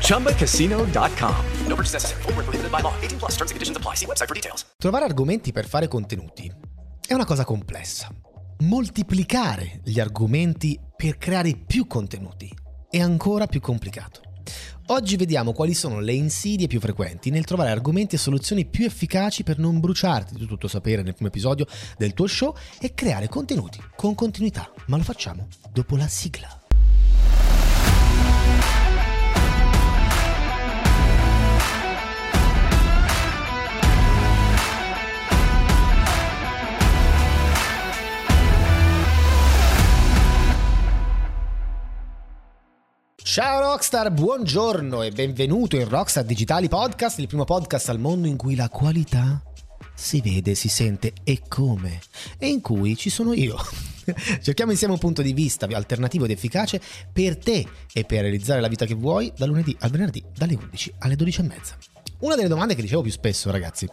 ChumbaCasino.com. No purchase necessary. Void were prohibited by law. 18 plus. Terms and conditions apply. See website for details. Trovare argomenti per fare contenuti è una cosa complessa. Moltiplicare gli argomenti per creare più contenuti è ancora più complicato. Oggi vediamo quali sono le insidie più frequenti nel trovare argomenti e soluzioni più efficaci per non bruciarti di tutto sapere nel primo episodio del tuo show e creare contenuti con continuità. Ma lo facciamo dopo la sigla. Ciao Rockstar, buongiorno e benvenuto in Rockstar Digitali Podcast, il primo podcast al mondo in cui la qualità si vede, si sente e come, e in cui ci sono io. Cerchiamo insieme un punto di vista alternativo ed efficace per te e per realizzare la vita che vuoi da lunedì al venerdì dalle 11 alle 12 e mezza. Una delle domande che ricevo più spesso, ragazzi,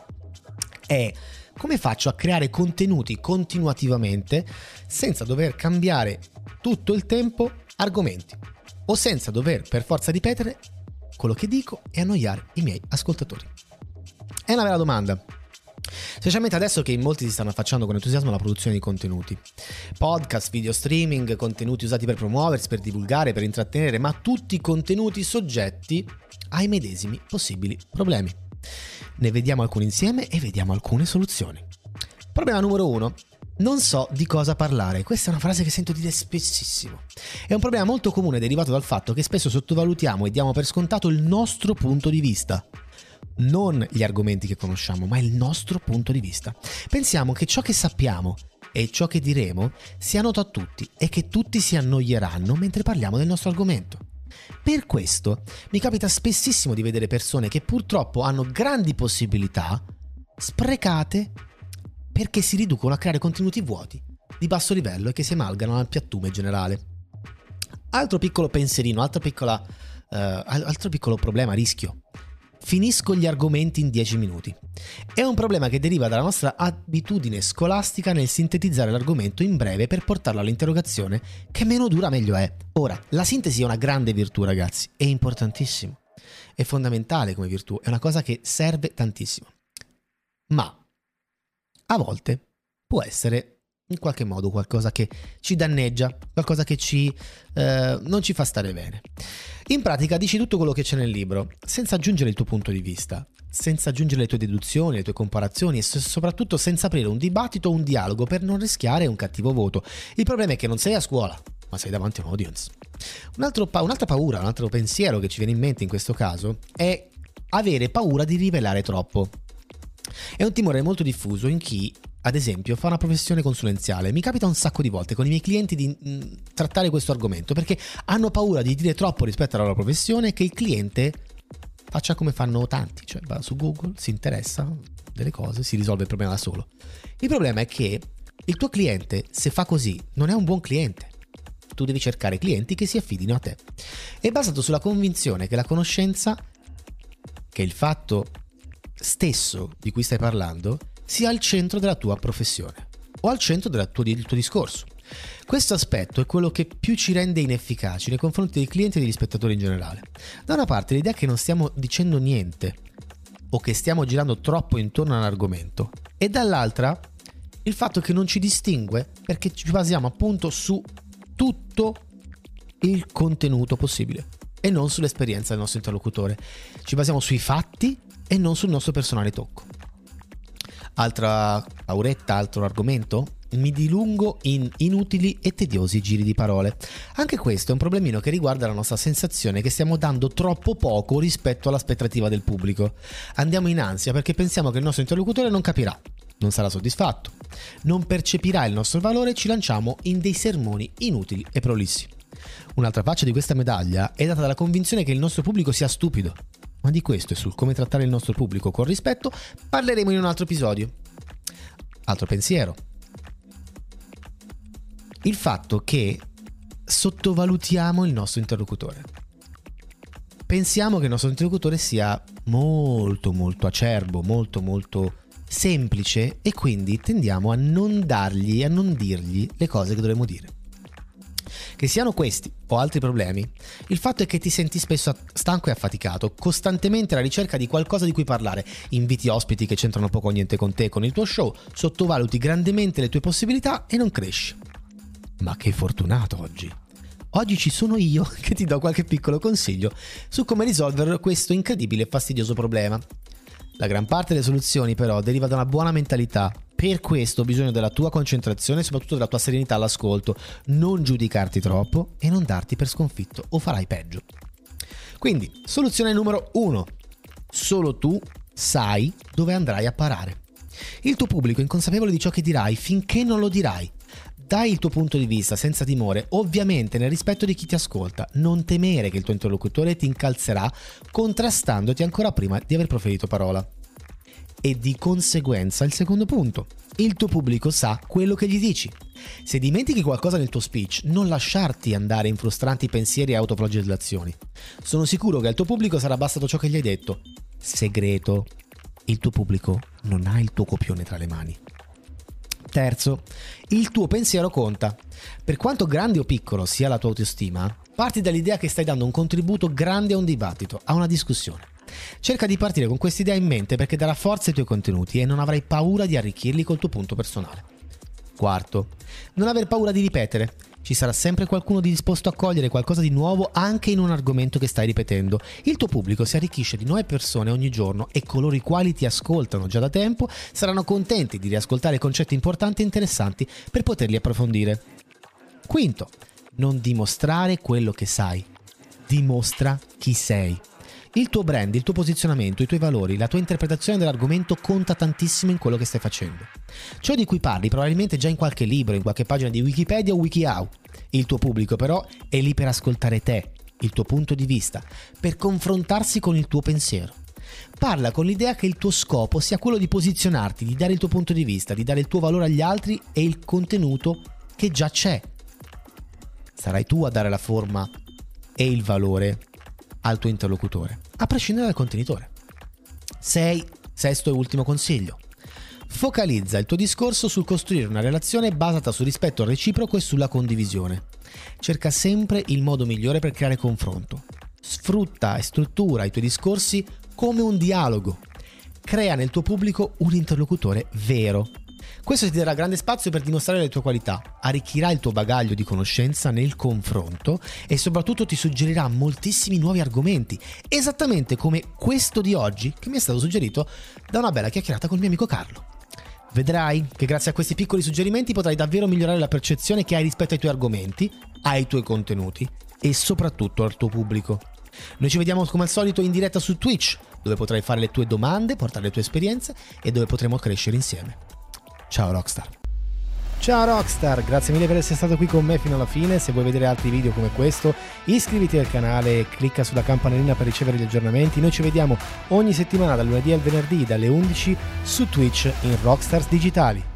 è come faccio a creare contenuti continuativamente senza dover cambiare tutto il tempo argomenti o senza dover per forza ripetere quello che dico e annoiare i miei ascoltatori? È una bella domanda. Specialmente adesso che in molti si stanno affacciando con entusiasmo alla produzione di contenuti. Podcast, video streaming, contenuti usati per promuoversi, per divulgare, per intrattenere, ma tutti contenuti soggetti ai medesimi possibili problemi. Ne vediamo alcuni insieme e vediamo alcune soluzioni. Problema numero uno. Non so di cosa parlare. Questa è una frase che sento dire spessissimo. È un problema molto comune derivato dal fatto che spesso sottovalutiamo e diamo per scontato il nostro punto di vista. Non gli argomenti che conosciamo, ma il nostro punto di vista. Pensiamo che ciò che sappiamo e ciò che diremo sia noto a tutti e che tutti si annoieranno mentre parliamo del nostro argomento. Per questo mi capita spessissimo di vedere persone che purtroppo hanno grandi possibilità sprecate perché si riducono a creare contenuti vuoti, di basso livello e che si amalgano al piattume generale. Altro piccolo pensierino, altra piccola, eh, altro piccolo problema, rischio. Finisco gli argomenti in 10 minuti. È un problema che deriva dalla nostra abitudine scolastica nel sintetizzare l'argomento in breve per portarlo all'interrogazione, che meno dura meglio è. Ora, la sintesi è una grande virtù, ragazzi, è importantissimo. È fondamentale come virtù, è una cosa che serve tantissimo. Ma a volte può essere in qualche modo qualcosa che ci danneggia, qualcosa che ci, eh, non ci fa stare bene. In pratica dici tutto quello che c'è nel libro, senza aggiungere il tuo punto di vista, senza aggiungere le tue deduzioni, le tue comparazioni e soprattutto senza aprire un dibattito o un dialogo per non rischiare un cattivo voto. Il problema è che non sei a scuola, ma sei davanti a un audience. Un pa- un'altra paura, un altro pensiero che ci viene in mente in questo caso è avere paura di rivelare troppo. È un timore molto diffuso in chi, ad esempio, fa una professione consulenziale. Mi capita un sacco di volte con i miei clienti di mh, trattare questo argomento perché hanno paura di dire troppo rispetto alla loro professione che il cliente faccia come fanno tanti, cioè va su Google, si interessa delle cose, si risolve il problema da solo. Il problema è che il tuo cliente, se fa così, non è un buon cliente. Tu devi cercare clienti che si affidino a te. È basato sulla convinzione che la conoscenza, che il fatto stesso di cui stai parlando sia al centro della tua professione o al centro del tuo, del tuo discorso. Questo aspetto è quello che più ci rende inefficaci nei confronti dei clienti e degli spettatori in generale. Da una parte l'idea che non stiamo dicendo niente o che stiamo girando troppo intorno all'argomento e dall'altra il fatto che non ci distingue perché ci basiamo appunto su tutto il contenuto possibile e non sull'esperienza del nostro interlocutore. Ci basiamo sui fatti e non sul nostro personale tocco. Altra auretta, altro argomento? Mi dilungo in inutili e tediosi giri di parole. Anche questo è un problemino che riguarda la nostra sensazione che stiamo dando troppo poco rispetto all'aspettativa del pubblico. Andiamo in ansia perché pensiamo che il nostro interlocutore non capirà, non sarà soddisfatto, non percepirà il nostro valore e ci lanciamo in dei sermoni inutili e prolissi. Un'altra faccia di questa medaglia è data dalla convinzione che il nostro pubblico sia stupido. Ma di questo e sul come trattare il nostro pubblico con rispetto parleremo in un altro episodio. Altro pensiero. Il fatto che sottovalutiamo il nostro interlocutore. Pensiamo che il nostro interlocutore sia molto molto acerbo, molto molto semplice e quindi tendiamo a non dargli, a non dirgli le cose che dovremmo dire. Che siano questi o altri problemi, il fatto è che ti senti spesso stanco e affaticato, costantemente alla ricerca di qualcosa di cui parlare, inviti ospiti che c'entrano poco o niente con te, con il tuo show, sottovaluti grandemente le tue possibilità e non cresci. Ma che fortunato oggi! Oggi ci sono io che ti do qualche piccolo consiglio su come risolvere questo incredibile e fastidioso problema. La gran parte delle soluzioni però deriva da una buona mentalità. Per questo ho bisogno della tua concentrazione e soprattutto della tua serenità all'ascolto, non giudicarti troppo e non darti per sconfitto o farai peggio. Quindi, soluzione numero 1. Solo tu sai dove andrai a parare. Il tuo pubblico è inconsapevole di ciò che dirai finché non lo dirai. Dai il tuo punto di vista senza timore, ovviamente nel rispetto di chi ti ascolta. Non temere che il tuo interlocutore ti incalzerà contrastandoti ancora prima di aver proferito parola. E di conseguenza il secondo punto. Il tuo pubblico sa quello che gli dici. Se dimentichi qualcosa nel tuo speech, non lasciarti andare in frustranti pensieri e autoflagellazioni. Sono sicuro che al tuo pubblico sarà bastato ciò che gli hai detto. Segreto. Il tuo pubblico non ha il tuo copione tra le mani. Terzo, il tuo pensiero conta. Per quanto grande o piccolo sia la tua autostima, parti dall'idea che stai dando un contributo grande a un dibattito, a una discussione. Cerca di partire con quest'idea in mente perché darà forza ai tuoi contenuti e non avrai paura di arricchirli col tuo punto personale. Quarto, non aver paura di ripetere. Ci sarà sempre qualcuno disposto a cogliere qualcosa di nuovo anche in un argomento che stai ripetendo. Il tuo pubblico si arricchisce di nuove persone ogni giorno e coloro i quali ti ascoltano già da tempo saranno contenti di riascoltare concetti importanti e interessanti per poterli approfondire. Quinto, non dimostrare quello che sai. Dimostra chi sei. Il tuo brand, il tuo posizionamento, i tuoi valori, la tua interpretazione dell'argomento conta tantissimo in quello che stai facendo. Ciò di cui parli probabilmente già in qualche libro, in qualche pagina di Wikipedia o WikiHow. Il tuo pubblico però è lì per ascoltare te, il tuo punto di vista, per confrontarsi con il tuo pensiero. Parla con l'idea che il tuo scopo sia quello di posizionarti, di dare il tuo punto di vista, di dare il tuo valore agli altri e il contenuto che già c'è. Sarai tu a dare la forma e il valore al tuo interlocutore, a prescindere dal contenitore. 6. Sesto e ultimo consiglio. Focalizza il tuo discorso sul costruire una relazione basata sul rispetto reciproco e sulla condivisione. Cerca sempre il modo migliore per creare confronto. Sfrutta e struttura i tuoi discorsi come un dialogo. Crea nel tuo pubblico un interlocutore vero, questo ti darà grande spazio per dimostrare le tue qualità, arricchirà il tuo bagaglio di conoscenza nel confronto e soprattutto ti suggerirà moltissimi nuovi argomenti, esattamente come questo di oggi che mi è stato suggerito da una bella chiacchierata con il mio amico Carlo. Vedrai che grazie a questi piccoli suggerimenti potrai davvero migliorare la percezione che hai rispetto ai tuoi argomenti, ai tuoi contenuti e soprattutto al tuo pubblico. Noi ci vediamo come al solito in diretta su Twitch, dove potrai fare le tue domande, portare le tue esperienze e dove potremo crescere insieme. Ciao Rockstar. Ciao Rockstar, grazie mille per essere stato qui con me fino alla fine. Se vuoi vedere altri video come questo, iscriviti al canale e clicca sulla campanellina per ricevere gli aggiornamenti. Noi ci vediamo ogni settimana dal lunedì al venerdì dalle 11 su Twitch in Rockstars Digitali.